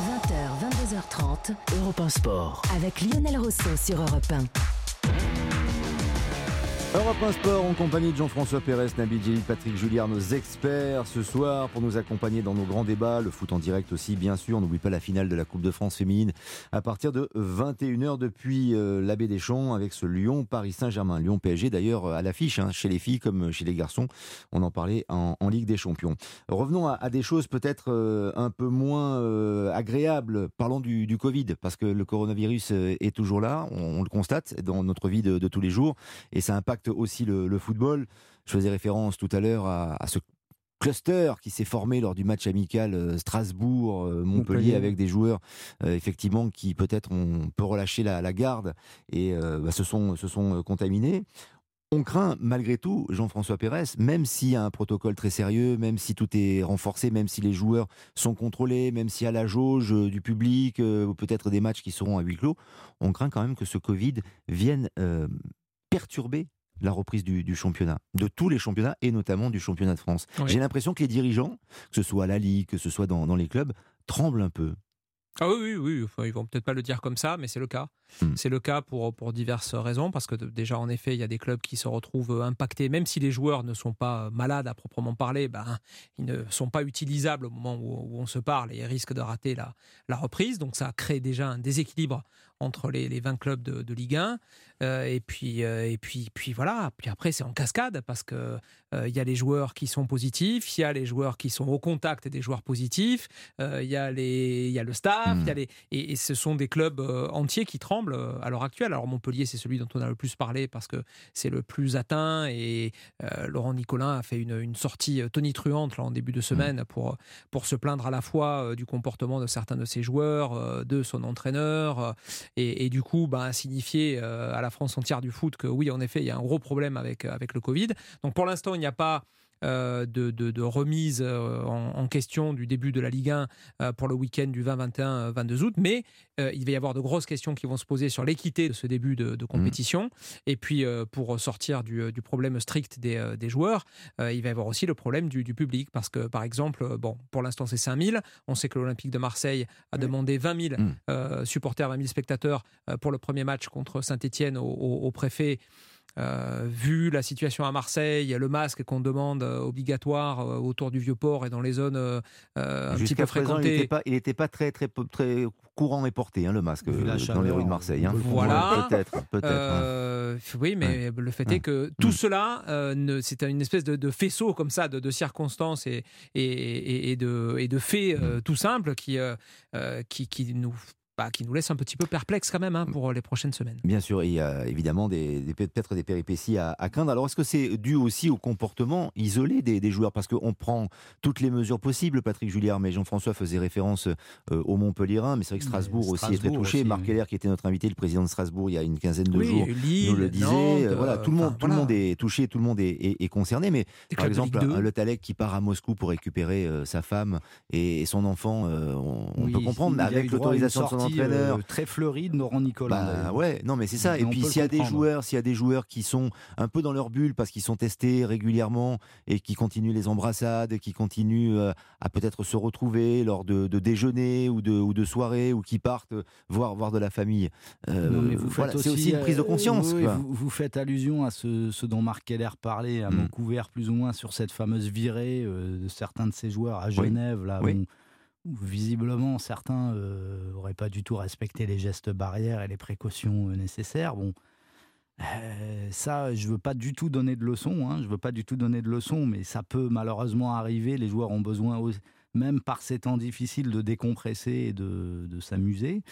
20h, 22h30, Europe 1 Sport. Avec Lionel Rousseau sur Europe 1. Europe 1 Sport en compagnie de Jean-François Pérez, Nabil Djelil, Patrick Julliard, nos experts ce soir pour nous accompagner dans nos grands débats, le foot en direct aussi bien sûr, on n'oublie pas la finale de la Coupe de France féminine à partir de 21h depuis euh, l'abbé des Champs avec ce Lyon Paris Saint-Germain, Lyon PSG d'ailleurs à l'affiche hein, chez les filles comme chez les garçons, on en parlait en, Ligue des Champions. Revenons à, des choses peut-être euh, un peu moins euh, agréables, parlons du, Covid parce que le coronavirus est toujours là, on, le constate dans notre vie de tous les jours. Et ça impacte aussi le, football. Je faisais référence tout à l'heure à, ce cluster qui s'est formé lors du match amical euh, Strasbourg-Montpellier avec des joueurs euh, effectivement qui peut-être on peut relâcher la, garde et euh, bah, se, sont, se sont contaminés. On craint malgré tout, Jean-François Pérez, même s'il y a un protocole très sérieux, même si tout est renforcé, même si les joueurs sont contrôlés, même s'il y a la jauge du public, ou peut-être des matchs qui seront à huis clos, on craint quand même que ce Covid vienne perturber la reprise du, championnat, de tous les championnats et notamment du championnat de France. J'ai l'impression que les dirigeants, que ce soit à la Ligue, que ce soit dans, les clubs, tremblent un peu. Ah oui, oui, oui. Enfin, ils vont peut-être pas le dire comme ça, mais c'est le cas. Hmm. C'est le cas pour, pour diverses raisons, parce que déjà, en effet, il y a des clubs qui se retrouvent impactés, même si les joueurs ne sont pas malades à proprement parler, ben, ils ne sont pas utilisables au moment où, on se parle et risquent de rater la, la reprise. Donc ça crée déjà un déséquilibre entre les, les 20 clubs de, de Ligue 1. Euh, et puis, euh, et puis, puis voilà. Puis après, c'est en cascade parce que euh, il y a les joueurs qui sont positifs, il y a les joueurs qui sont au contact des joueurs positifs, il y a les, il y a le staff, il y a hmm. les, et, ce sont des clubs entiers qui tremblent à l'heure actuelle. Alors Montpellier, c'est celui dont on a le plus parlé parce que c'est le plus atteint et Laurent Nicolin a fait une, une sortie tonitruante là, en début de hmm. semaine pour pour se plaindre à la fois du comportement de certains de ses joueurs, de son entraîneur et, et, du coup, bah, signifier à la France entière du foot que oui, en effet, il y a un gros problème avec, euh, avec le Covid. Donc pour l'instant, il n'y a pas euh, de, de, remise euh, en, question du début de la Ligue 1 pour le week-end du 20, 21, 22 août, mais il va y avoir de grosses questions qui vont se poser sur l'équité de ce début de, mmh. compétition. Et puis, pour sortir du, du problème strict des, des joueurs, il va y avoir aussi le problème du, du, public, parce que, par exemple, bon, pour l'instant, c'est 5000. On sait que l'Olympique de Marseille a demandé 20 000 mmh. supporters, 20 000 spectateurs pour le premier match contre Saint-Etienne au, au préfet. Euh, vu la situation à Marseille, le masque qu'on demande euh, obligatoire euh, autour du Vieux-Port et dans les zones un petit peu fréquentées. Il n'était pas, très, très, très courant et porté, hein, le masque, dans les rues de Marseille. Hein. Voilà. Peut-être. Peut oui, mais le fait est que tout mm. cela, c'est une espèce de, faisceau comme ça, de, circonstances et, et, et, de, et de faits mm. tout simples qui, qui, qui nous bah, qui nous laisse un petit peu perplexe quand même hein, pour les prochaines semaines. Bien sûr, il y a évidemment des, peut-être des péripéties à, craindre. Alors, est-ce que c'est dû aussi au comportement isolé des, joueurs? Parce qu'on prend toutes les mesures possibles, Patrick Julliard, mais Jean-François faisait référence euh, au Montpellierin, mais c'est vrai que Strasbourg, aussi est très touché. Marc Keller, qui était notre invité, le président de Strasbourg, il y a une quinzaine de jours, nous le disait. voilà, tout le monde, tout le monde est touché, tout le monde est, concerné. Mais par exemple, le Talek qui part à Moscou pour récupérer euh, sa femme et, son enfant, euh, on, peut comprendre, avec l'autorisation de son euh, très fleuri de Laurent Nicolas. Bah, ouais, non mais c'est ça. Et puis s'il y a des joueurs, s'il y a des joueurs qui sont un peu dans leur bulle parce qu'ils sont testés régulièrement et qui continuent les embrassades, qui continuent euh, à peut-être se retrouver lors de, déjeuner ou de, ou de soirées ou qui partent voir voir de la famille. Euh, c'est aussi une prise de conscience. vous, faites allusion à ce, dont Marc Keller parlait à mon mm. couvert plus ou moins sur cette fameuse virée de certains de ses joueurs à Genève là visiblement certains n'auraient euh, pas du tout respecté les gestes barrières et les précautions euh, nécessaires. Bon, euh, ça, je veux pas du tout donner de leçons. Hein, je veux pas du tout donner de leçons, mais ça peut malheureusement arriver. Les joueurs ont besoin, même par ces temps difficiles, de décompresser et de, s'amuser.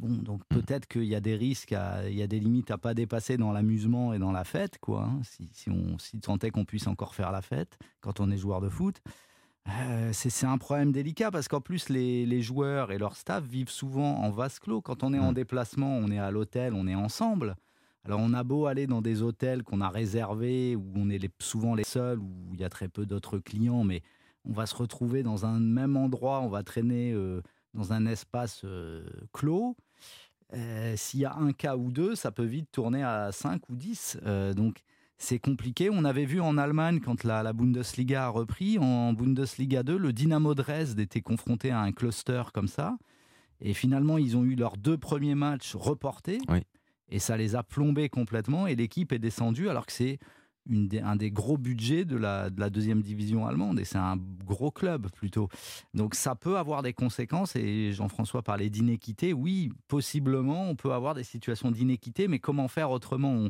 Bon, donc mmh. peut-être qu'il y a des risques, il y a des limites à pas dépasser dans l'amusement et dans la fête, quoi. Hein, si, si, on si tentait qu'on puisse encore faire la fête quand on est joueur de foot. Euh, c'est un problème délicat parce qu'en plus, les, joueurs et leur staff vivent souvent en vase clos. Quand on est en mmh. déplacement, on est à l'hôtel, on est ensemble. Alors, on a beau aller dans des hôtels qu'on a réservés, où on est souvent les seuls, où il y a très peu d'autres clients, mais on va se retrouver dans un même endroit, on va traîner euh, dans un espace euh, clos. S'il y a un cas ou deux, ça peut vite tourner à 5 ou 10. donc, c'est compliqué. On avait vu en Allemagne, quand la, Bundesliga a repris, en Bundesliga 2, le Dynamo Dresde était confronté à un cluster comme ça. Et finalement, ils ont eu leurs deux premiers matchs reportés. Et ça les a plombés complètement. Et l'équipe est descendue alors que c'est un des gros budgets de la, de la deuxième division allemande et c'est un gros club plutôt. Donc ça peut avoir des conséquences et Jean-François parlait d'inéquité. Oui, possiblement on peut avoir des situations d'inéquité, mais comment faire autrement?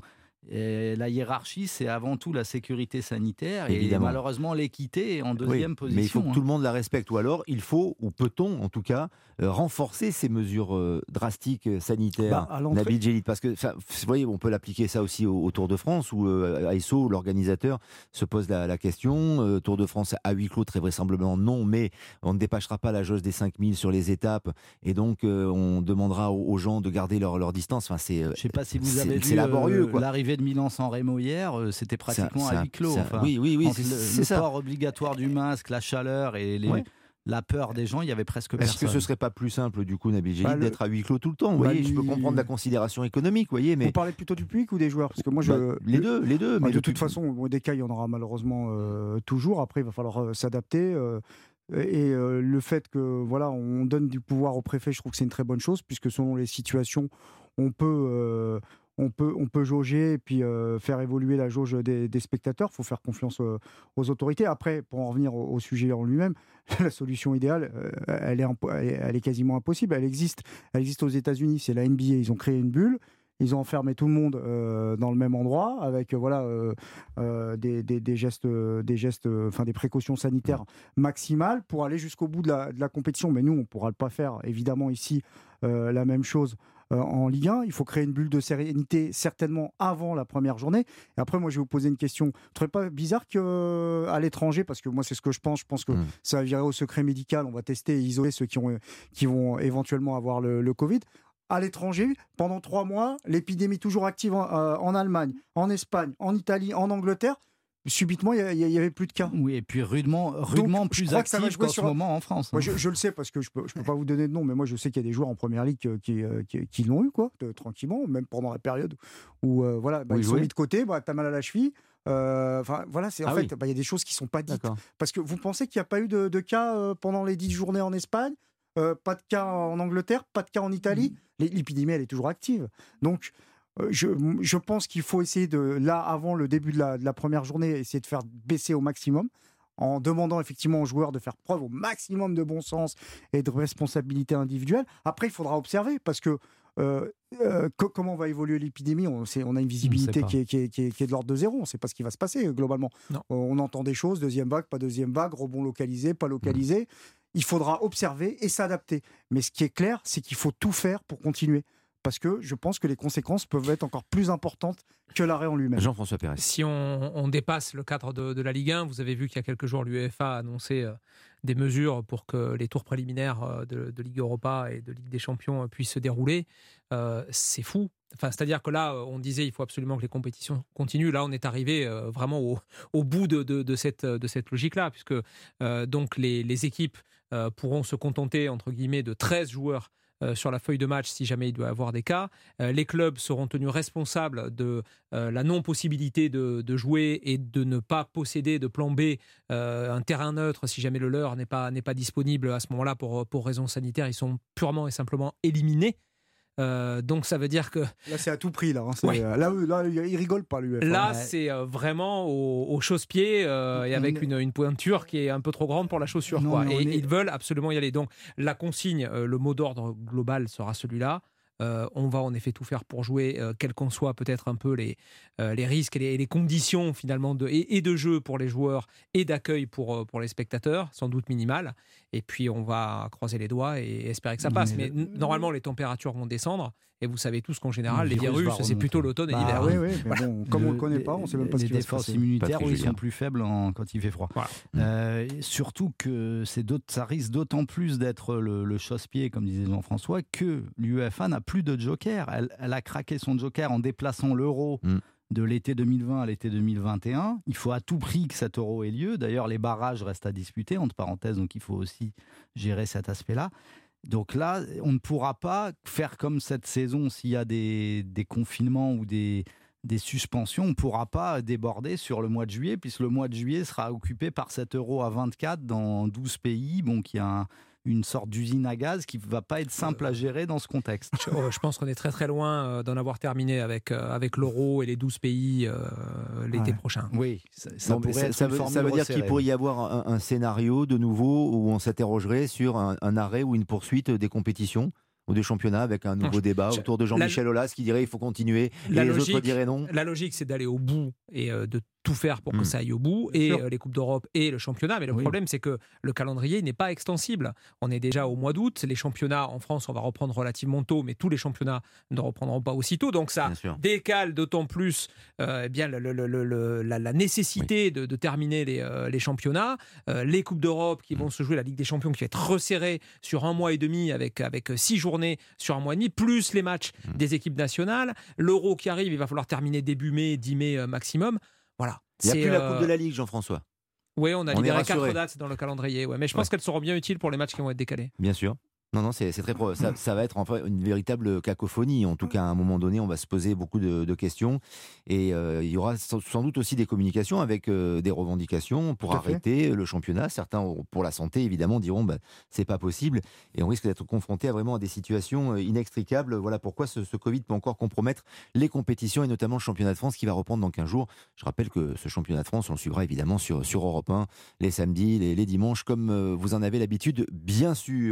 La hiérarchie, c'est avant tout la sécurité sanitaire et malheureusement l'équité est en deuxième position. Mais il faut que tout hein. le monde la respecte, ou alors il faut, ou peut-on en tout cas, euh, renforcer ces mesures euh, drastiques euh, sanitaires, bah, Nabil Parce que, vous voyez, on peut l'appliquer ça aussi au, Tour de France, où ASO, l'organisateur, se pose la, question. Tour de France à huis clos, très vraisemblablement non, mais on ne dépassera pas la jauge des 5000 sur les étapes, et donc on demandera aux, gens de garder leur, leur distance. Enfin, c'est, Je sais pas si vous avez vu laborieux, l'arrivée de Milan-San Remo hier, c'était pratiquement à huis clos. oui, oui, oui. C'est le, port obligatoire du masque, la chaleur et les, la peur des gens, il y avait presque personne. Est-ce que ce serait pas plus simple, du coup, Nabil bah, d'être à huis clos tout le temps? Vous bah, voyez, je peux comprendre la considération économique, voyez, mais... Vous parlez plutôt du public ou des joueurs? Parce que moi, je... Bah, les deux, les deux. Mais de toute façon, des cas, il y en aura malheureusement euh, toujours. Après, il va falloir euh, s'adapter. Euh, et le fait que voilà, on donne du pouvoir au préfet, je trouve que c'est une très bonne chose, puisque selon les situations, on peut on peut, on peut jauger et puis euh, faire évoluer la jauge des, spectateurs. Il faut faire confiance euh, aux, autorités. Après, pour en revenir au, sujet en lui-même, la solution idéale, euh, elle, est, elle est quasiment impossible. Elle existe, elle existe aux États-Unis. C'est la NBA. Ils ont créé une bulle. Ils ont enfermé tout le monde dans le même endroit avec voilà des, des, gestes, des gestes, enfin des précautions sanitaires maximales pour aller jusqu'au bout de la, de la, compétition. Mais nous, on pourra pas faire évidemment ici la même chose en Ligue 1. Il faut créer une bulle de sérénité certainement avant la première journée. Et après, moi, je vais vous poser une question. Vous ne trouvez pas bizarre qu'à euh, l'étranger, parce que moi, c'est ce que je pense, je pense que hmm. ça va virer au secret médical. On va tester et isoler ceux qui, ont, qui vont éventuellement avoir le, le Covid à l'étranger pendant trois mois, l'épidémie toujours active en, euh, en, Allemagne, en Espagne, en Italie, en Angleterre subitement, il n'y avait plus de cas. Oui, et puis rudement, rudement plus actif qu'en ce moment en France. Moi, hein. je, le sais parce que je ne peux, pas vous donner de nom, mais moi je sais qu'il y a des joueurs en première ligue qui, euh, qui, l'ont eu, quoi, tranquillement, même pendant la période où euh, voilà, bah, ils sont mis de côté, bah, tu as mal à la cheville. Euh, enfin, voilà, c'est en ah fait, bah, il y a des choses qui sont pas dites. Parce que vous pensez qu'il n'y a pas eu de, cas pendant les dix journées en Espagne, pas de cas en Angleterre, pas de cas en Italie? Mm. L'épidémie, elle est toujours active. Donc, euh, je, pense qu'il faut essayer de, là, avant le début de la, première journée, essayer de faire baisser au maximum en demandant effectivement aux joueurs de faire preuve au maximum de bon sens et de responsabilité individuelle. Après, il faudra observer parce que euh, euh, comment va évoluer l'épidémie on, on, a une visibilité qui est, de l'ordre de zéro. On ne sait pas ce qui va se passer globalement. On entend des choses, deuxième vague, pas deuxième vague, rebond localisé, pas localisé. Mmh. Il faudra observer et s'adapter. Mais ce qui est clair, c'est qu'il faut tout faire pour continuer parce que je pense que les conséquences peuvent être encore plus importantes que l'arrêt en lui-même. Jean-François Pérez. Si on, dépasse le cadre de, la Ligue 1, vous avez vu qu'il y a quelques jours, l'UEFA a annoncé euh, des mesures pour que les tours préliminaires euh, de, Ligue Europa et de Ligue des Champions euh, puissent se dérouler. c'est fou. Enfin, c'est-à-dire que là, on disait il faut absolument que les compétitions continuent. Là, on est arrivé vraiment au, bout de, cette, de cette logique-là, puisque donc les, les équipes pourront se contenter, entre guillemets, de 13 joueurs euh, sur la feuille de match si jamais il doit y avoir des cas. Euh, les clubs seront tenus responsables de euh, la non-possibilité de, jouer et de ne pas posséder de plan B, un terrain neutre si jamais le leur n'est pas, pas disponible à ce moment-là pour, pour raisons sanitaires. Ils sont purement et simplement éliminés. Euh, donc ça veut dire que là c'est à tout prix là. Hein. Euh, là, là, il rigole pas lui. Là c'est euh, vraiment au, chausse-pied et avec une, pointure qui est un peu trop grande pour la chaussure. Et ils veulent absolument y aller. Donc la consigne, le mot d'ordre global sera celui-là. Euh, on va en effet tout faire pour jouer, euh, quels qu'en soient peut-être un peu les, euh, les risques et les, conditions finalement de, et, de jeu pour les joueurs et d'accueil pour, pour les spectateurs, sans doute minimal. Et puis on va croiser les doigts et espérer que ça passe. Mais, normalement, les températures vont descendre. Et vous savez tous qu'en général, les virus, c'est plutôt l'automne et bah l'hiver. Oui, oui, mais bon, comme on ne le connaît pas, on ne sait même pas ce qui Les défenses immunitaires, sont plus faibles quand il fait froid. surtout que ça risque d'autant plus d'être le, le chausse-pied, comme disait Jean-François, que l'UEFA n'a plus de joker. Elle, a craqué son joker en déplaçant l'euro. Mm. De l'été 2020 à l'été 2021. Il faut à tout prix que cet euro ait lieu. D'ailleurs, les barrages restent à disputer, entre parenthèses, donc il faut aussi gérer cet aspect-là. Donc là, on ne pourra pas faire comme cette saison s'il y a des, confinements ou des, des suspensions. On ne pourra pas déborder sur le mois de juillet, puisque le mois de juillet sera occupé par cet euro à 24 dans 12 pays, bon, qui a un, une sorte d'usine à gaz qui va pas être simple à gérer dans ce contexte. Je, oh, pense qu'on est très très loin d'en avoir terminé avec, avec l'euro et les 12 pays l'été prochain. Oui, ça, ça, veut, dire qu'il pourrait y avoir un, scénario de nouveau où on s'interrogerait sur un arrêt ou une poursuite des compétitions ou des championnats avec un nouveau débat autour de Jean-Michel Aulas qui dirait il faut continuer et les autres diraient non La logique, c'est d'aller au bout et euh, de tout faire pour que hmm. ça aille au bout, et euh, les Coupes d'Europe et le championnat. Mais le problème, c'est que le calendrier n'est pas extensible. On est déjà au mois d'août. Les championnats en France, on va reprendre relativement tôt, mais tous les championnats ne reprendront pas aussitôt. Donc ça décale d'autant plus euh, eh bien, le, la, nécessité de, terminer les, les championnats. les Coupes d'Europe qui hmm. vont se jouer, la Ligue des Champions qui va être resserrée sur un mois et demi avec, avec six journées sur un mois et demi, plus les matchs hmm. des équipes nationales. L'Euro qui arrive, il va falloir terminer début mai, 10 mai maximum. Voilà. Il n'y a plus la Coupe de la Ligue, Jean-François. Oui, on a libéré quatre dates dans le calendrier. Ouais. Mais je pense qu'elles seront bien utiles pour les matchs qui vont être décalés. Bien sûr. Non, non, c'est très ça, ça, va être fait une véritable cacophonie. En tout cas, à un moment donné, on va se poser beaucoup de, questions et euh, il y aura sans doute aussi des communications avec euh, des revendications pour arrêter le championnat. Certains, pour la santé, évidemment, diront bah, c'est pas possible et on risque d'être confronté à vraiment à des situations euh, inextricables. Voilà pourquoi ce, Covid peut encore compromettre les compétitions et notamment le championnat de France qui va reprendre dans 15 jours. Je rappelle que ce championnat de France, on le suivra évidemment sur, sur Europe 1 les samedis, les, les dimanches, comme vous en avez l'habitude, bien sûr.